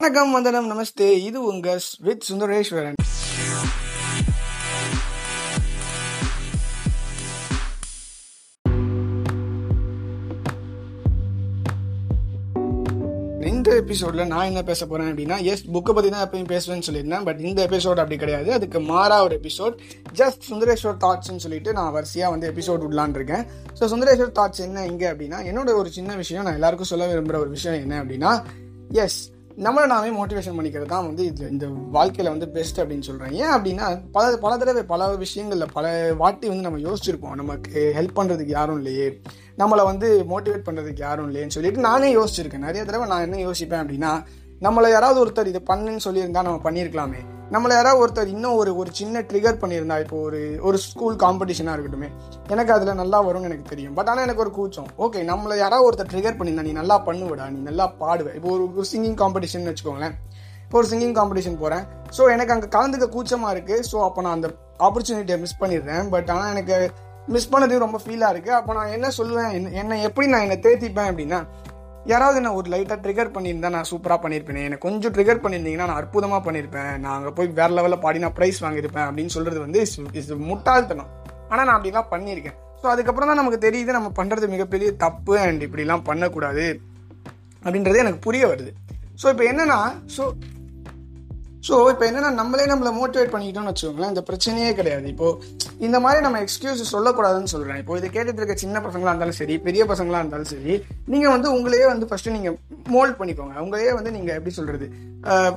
வணக்கம் வந்தனம் நமஸ்தே. இது உங்க வித் சுந்தரேஸ்வரன். இந்த எபிசோட்ல நான் என்ன பேச போறேன் அப்படின்னா எஸ் புக்கை பத்தி தான் எப்பயும் பேசுவேன்னு சொல்லியிருந்தேன் பட் இந்த எபிசோட் அப்படி கிடையாது. அதுக்கு மாறா ஒரு எபிசோட் ஜஸ்ட் சுந்தரேஸ்வர் தாட்ஸ்னு சொல்லிட்டு நான் வரிசையா வந்து எபிசோட் விடலான் இருக்கேன். ஸோ சுந்தரேஸ்வர் தாட்ஸ் என்ன இங்க அப்படின்னா என்னோட ஒரு சின்ன விஷயம் நான் எல்லாருக்கும் சொல்ல விரும்புகிற ஒரு விஷயம் என்ன அப்படின்னா எஸ் நம்மளை நாமே மோட்டிவேஷன் பண்ணிக்கிறது தான் வந்து இது இந்த வாழ்க்கையில் வந்து பெஸ்ட் அப்படின்னு சொல்கிறேன் ஏன் அப்படின்னா பல பல தடவை பல விஷயங்களில் பல வாட்டி வந்து நம்ம யோசிச்சிருப்போம் நமக்கு ஹெல்ப் பண்ணுறதுக்கு யாரும் இல்லையே. நம்மளை வந்து மோட்டிவேட் பண்ணுறதுக்கு யாரும் இல்லையேன்னு சொல்லிட்டு நானே யோசிச்சிருக்கேன். நிறைய தடவை நான் என்ன யோசிப்பேன் அப்படின்னா நம்மளை யாராவது ஒருத்தர் இது பண்ணுன்னு சொல்லியிருந்தா நம்ம பண்ணியிருக்கலாமே. நம்மளை யாராவது ஒருத்தர் இன்னும் ஒரு ஒரு சின்ன ட்ரிகர் பண்ணியிருந்தா இப்போ ஒரு ஒரு ஸ்கூல் காம்படிஷனாக இருக்கட்டுமே எனக்கு அதில் நல்லா வரும்னு எனக்கு தெரியும். பட் ஆனால் எனக்கு ஒரு கூச்சம். ஓகே நம்மளை யாராவது ஒருத்தர் ட்ரிகர் பண்ணியிருந்தா நீ நல்லா பண்ணுவடா நீ நல்லா பாடுவ. இப்போ ஒரு சிங்கிங் காம்படிஷன் வச்சுக்கோங்களேன். இப்போ ஒரு சிங்கிங் காம்படிஷன் போகிறேன் ஸோ எனக்கு அங்கே கலந்துக்க கூச்சமாக இருக்குது ஸோ அப்போ நான் அந்த ஆப்பர்ச்சுனிட்டியை மிஸ் பண்ணிடுறேன். பட் ஆனால் எனக்கு மிஸ் பண்ணது ரொம்ப ஃபீலாக இருக்குது அப்போ நான் என்ன சொல்லுவேன்? என்ன எப்படி நான் என்னை தேத்திப்பேன் அப்படின்னா யாராவது நான் ஒரு லைட்டாக ட்ரிகர் பண்ணியிருந்தா நான் சூப்பராக பண்ணியிருப்பேன். எனக்கு கொஞ்சம் ட்ரிகர் பண்ணியிருந்தீங்கன்னா நான் அற்புதமாக பண்ணியிருப்பேன். நான் அங்கே போய் வேற லெவலில் பாடி நான் ப்ரைஸ் வாங்கியிருப்பேன் அப்படின்னு சொல்கிறது வந்து இஸ் முட்டாள்தனம். ஆனால் நான் அப்படிலாம் பண்ணியிருக்கேன். ஸோ அதுக்கப்புறம் தான் நமக்கு தெரியுது நம்ம பண்ணுறது மிகப்பெரிய தப்பு அண்ட் இப்படிலாம் பண்ணக்கூடாது அப்படின்றது எனக்கு புரிய வருது. ஸோ இப்போ என்னென்னா ஸோ ஸோ இப்போ என்னன்னா நம்மளே நம்மளை மோட்டிவேட் பண்ணிக்கிட்டோம்னு வச்சுக்கோங்களேன் இந்த பிரச்சனையே கிடையாது. இப்போ இந்த மாதிரி நம்ம எக்ஸ்கியூஸ் சொல்லக்கூடாதுன்னு சொல்கிறேன் இப்போ இதை கேட்டுட்டு இருக்க சின்ன பசங்களாக இருந்தாலும் சரி பெரிய பசங்களாக இருந்தாலும் சரி நீங்கள் வந்து உங்களையே வந்து ஃபஸ்ட்டு நீங்கள் மோல்ட் பண்ணிக்கோங்க. உங்களையே வந்து நீங்கள் எப்படி சொல்கிறது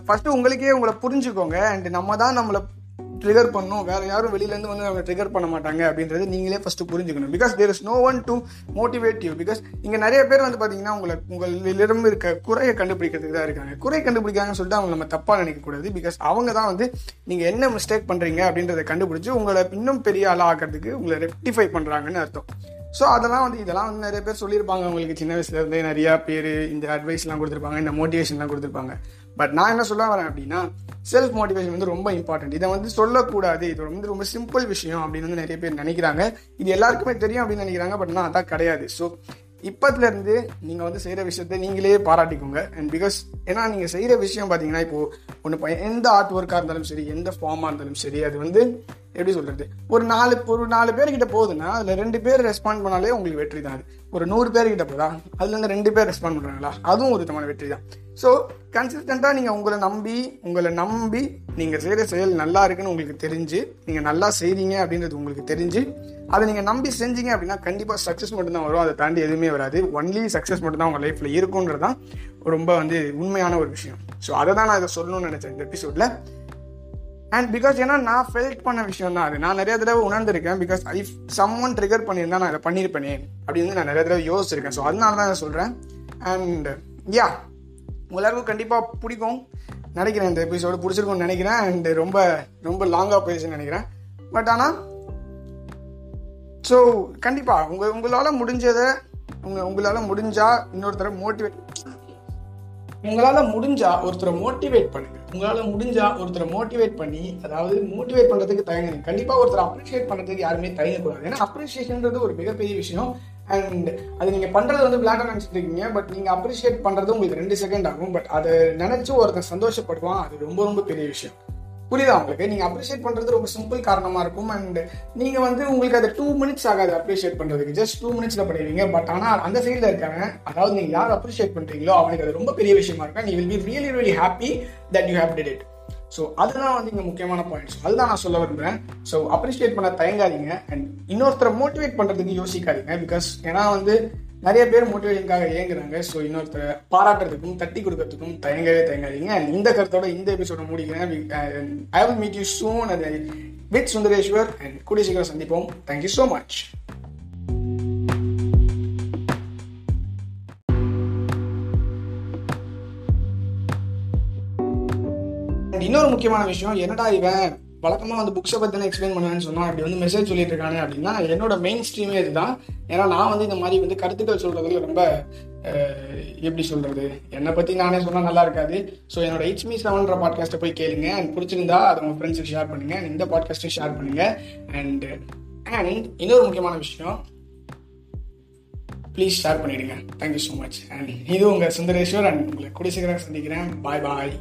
ஃபஸ்ட்டு உங்களுக்கே உங்களை புரிஞ்சுக்கோங்க. அண்ட் நம்ம தான் நம்மளை ட்ரிகர் பண்ணும். வேற யாரும் வெளியிலேருந்து வந்து அவங்க ட்ரிகர் பண்ண மாட்டாங்க அப்படின்றது நீங்களே ஃபர்ஸ்ட் புரிஞ்சுக்கணும். Because there is no one to motivate you because இங்கே நிறைய பேர் வந்து பார்த்தீங்கன்னா உங்களை உங்களிடம் இருக்க குறையை கண்டுபிடிக்கிறதுக்கு தான் இருக்காங்க. குறை கண்டுபிடிக்காங்கன்னு சொல்லிட்டு அவங்க நம்ம தப்பாக நினைக்கக்கூடாது. பிகாஸ் அவங்க தான் வந்து நீங்கள் என்ன மிஸ்டேக் பண்ணுறீங்க அப்படின்றத கண்டுபிடிச்சி உங்களை இன்னும் பெரிய ஆளாக ஆகிறதுக்கு உங்களை ரெக்டிஃபை பண்ணுறாங்கன்னு அர்த்தம். ஸோ அதெல்லாம் வந்து இதெல்லாம் வந்து நிறைய பேர் சொல்லியிருப்பாங்க. அவங்களுக்கு சின்ன வயசுலேருந்தே நிறையா பேர் இந்த அட்வைஸ்லாம் கொடுத்துருப்பாங்க இந்த மோட்டிவேஷன்லாம் கொடுத்துருப்பாங்க. பட் நான் என்ன சொல்ல வரேன் அப்படின்னா செல்ஃப் மோட்டிவேஷன் வந்து ரொம்ப இம்பார்ட்டன்ட் இதை வந்து சொல்லக்கூடாது. இது வந்து ரொம்ப சிம்பிள் விஷயம் அப்படின்னு வந்து நிறைய பேர் நினைக்கிறாங்க. இது எல்லாருக்குமே தெரியும் அப்படின்னு நினைக்கிறாங்க பட் நான் அதான் கிடையாது. ஸோ இப்பத்துலேருந்து நீங்கள் வந்து செய்கிற விஷயத்த நீங்களே பாராட்டிக்கோங்க. அண்ட் பிகாஸ் ஏன்னா நீங்கள் செய்கிற விஷயம் பார்த்தீங்கன்னா இப்போது ஒன்று எந்த ஆர்ட் ஒர்க்காக இருந்தாலும் சரி எந்த ஃபார்மாக இருந்தாலும் சரி அது வந்து எப்படி சொல்றது? ஒரு நாலு ஒரு நாலு பேர்கிட்ட போகுதுன்னா அதுல ரெண்டு பேர் ரெஸ்பாண்ட் பண்ணாலே உங்களுக்கு வெற்றி தான் அது. ஒரு நூறு பேர்கிட்ட போதா அதுல இருந்து ரெண்டு பேர் ரெஸ்பாண்ட் பண்றாங்களா? அதுவும் ஒரு விதமான வெற்றி தான். ஸோ கன்சிஸ்டண்டா நீங்க உங்களை நம்பி உங்களை நம்பி நீங்க செய்யற செயல் நல்லா இருக்குன்னு உங்களுக்கு தெரிஞ்சு நீங்க நல்லா செய்றீங்க அப்படின்றது உங்களுக்கு தெரிஞ்சு அதை நீங்கள் நம்பி செஞ்சீங்க அப்படின்னா கண்டிப்பாக சக்ஸஸ் மட்டும்தான் வரும். அதை தாண்டி எதுவுமே வராது. ஒன்லி சக்ஸஸ் மட்டும்தான் உங்கள் லைஃப்பில் இருக்குன்றது தான் ரொம்ப வந்து உண்மையான ஒரு விஷயம். ஸோ அதை தான் நான் இதை சொல்லணும்னு நினச்சேன் இந்த எபிசோடில் அண்ட் பிகாஸ் ஏன்னா நான் ஃபெல்ட் பண்ண விஷயம் தான் அது. நான் நிறைய தடவை உணர்ந்திருக்கேன். Because I someone trigger பண்ணியிருந்தா நான் அதை பண்ணியிருப்பேனே அப்படின்னு நான் நிறைய தடவை யோசிச்சிருக்கேன். ஸோ அதனால தான் நான் சொல்கிறேன் அண்ட் யா எல்லாருக்கும் கண்டிப்பாக பிடிக்கும் நினைக்கிறேன். இந்த எபிசோடு பிடிச்சிருக்கும்னு நினைக்கிறேன். அண்ட் ரொம்ப ரொம்ப லாங்காக போயிடுச்சுன்னு நினைக்கிறேன். பட் ஆனால் ஸோ கண்டிப்பாக உங்கள் உங்களால் முடிஞ்சதை உங்கள் உங்களால் முடிஞ்சால் இன்னொருத்தரை மோட்டிவேட் உங்களால் முடிஞ்சால் ஒருத்தரை மோட்டிவேட் பண்ணுங்கள் உங்களால் முடிஞ்சா ஒருத்தரை மோட்டிவேட் பண்ணி அதாவது மோட்டிவேட் பண்ணுறதுக்கு தயங்குங்க கண்டிப்பாக ஒருத்தர் அப்ரிஷியேட் பண்ணுறதுக்கு யாருமே தயங்கக்கூடாது. ஏன்னா அப்ரிஷியேஷன்ன்றது ஒரு மிகப்பெரிய விஷயம். அண்ட் அது நீங்கள் பண்ணுறது வந்து பிளாட்டாக நினச்சிட்டு இருக்கீங்க பட் நீங்கள் அப்ரிஷியேட் பண்ணுறது உங்களுக்கு ரெண்டு செகண்ட் ஆகும். பட் அதை நினச்சி ஒருத்தன் சந்தோஷப்படுவான். அது ரொம்ப ரொம்ப பெரிய விஷயம். புரியுதா உங்களுக்கு? நீங்க அப்ரிஷியேட் பண்றது ரொம்ப சிம்பிள் காரணமா இருக்கும் அண்ட் நீங்க வந்து உங்களுக்கு அது டூ மினிட்ஸ் ஆகாது அப்ரிஷியேட் பண்றதுக்கு. ஜஸ்ட் டூ மினிட்ஸ்ல பண்ணுவீங்க பட் ஆனால் அந்த சைட்ல இருக்காங்க அதாவது நீங்க யார் அப்ரிஷியேட் பண்றீங்களோ அவனுக்கு அது ரொம்ப பெரிய விஷயமா இருக்கும். நீ will be really really happy that you have did it so அதுதான் வந்து இங்கே முக்கியமான பாயிண்ட்ஸ் அதுதான் நான் சொல்ல விரும்புறேன். ஸோ அப்ரிஷியேட் பண்ண தயங்காதீங்க. அண்ட் இன்னொருத்தரை மோட்டிவேட் பண்ணுறதுக்கு யோசிக்காதீங்க. பிகாஸ் ஏன்னா வந்து நிறைய பேர் மோட்டிவேஷனுக்காக இயங்குறாங்க. ஸோ இன்னொருத்தர் பாராட்டுறதுக்கும் தட்டி கொடுக்கறதுக்கும் தயங்கவே தயங்காதீங்க. இந்த கருத்தோட இந்த எபிசோட முடிக்கிறேன். I will meet you soon அது வித் சுந்தரேஸ்வர் அண்ட் கூடிய சீக்கிரம் சந்திப்போம். தேங்க்யூ ஸோ மச் இன்னொரு முக்கியமான விஷயம் என்னடா இவன்? வழக்கமாக வந்து புக்ஸை பற்றி எக்ஸ்பிளைன் பண்ணுவேன்னு சொன்னால் அப்படி வந்து மெசேஜ் சொல்லிட்டு இருக்கானே அப்படின்னா என்னோட மெயின் ஸ்ட்ரீமே இதுதான். ஏன்னா நான் வந்து இந்த மாதிரி வந்து கருத்துக்கள் சொல்கிறதுல ரொம்ப எப்படி சொல்கிறது என்னை பற்றி நானே சொன்னால் நல்லா இருக்காது. ஸோ என்னோட ஹெச் மீ செவன்ற பாட்காஸ்ட்டை போய் கேளுங்க. அண்ட் பிடிச்சிருந்தா அதை உங்கள் ஃப்ரெண்ட்ஸுக்கு ஷேர் பண்ணுங்க. இந்த பாட்காஸ்ட்டையும் ஷேர் பண்ணுங்கள் அண்ட் அண்ட் இன்னொரு முக்கியமான விஷயம் ப்ளீஸ் ஷேர் பண்ணிவிடுங்க thank you so much and இது உங்கள் சுந்தரேஸ்வர் அண்ட் உங்களை கூடிய சீக்கிரம் சந்திக்கிறேன். பாய் பாய்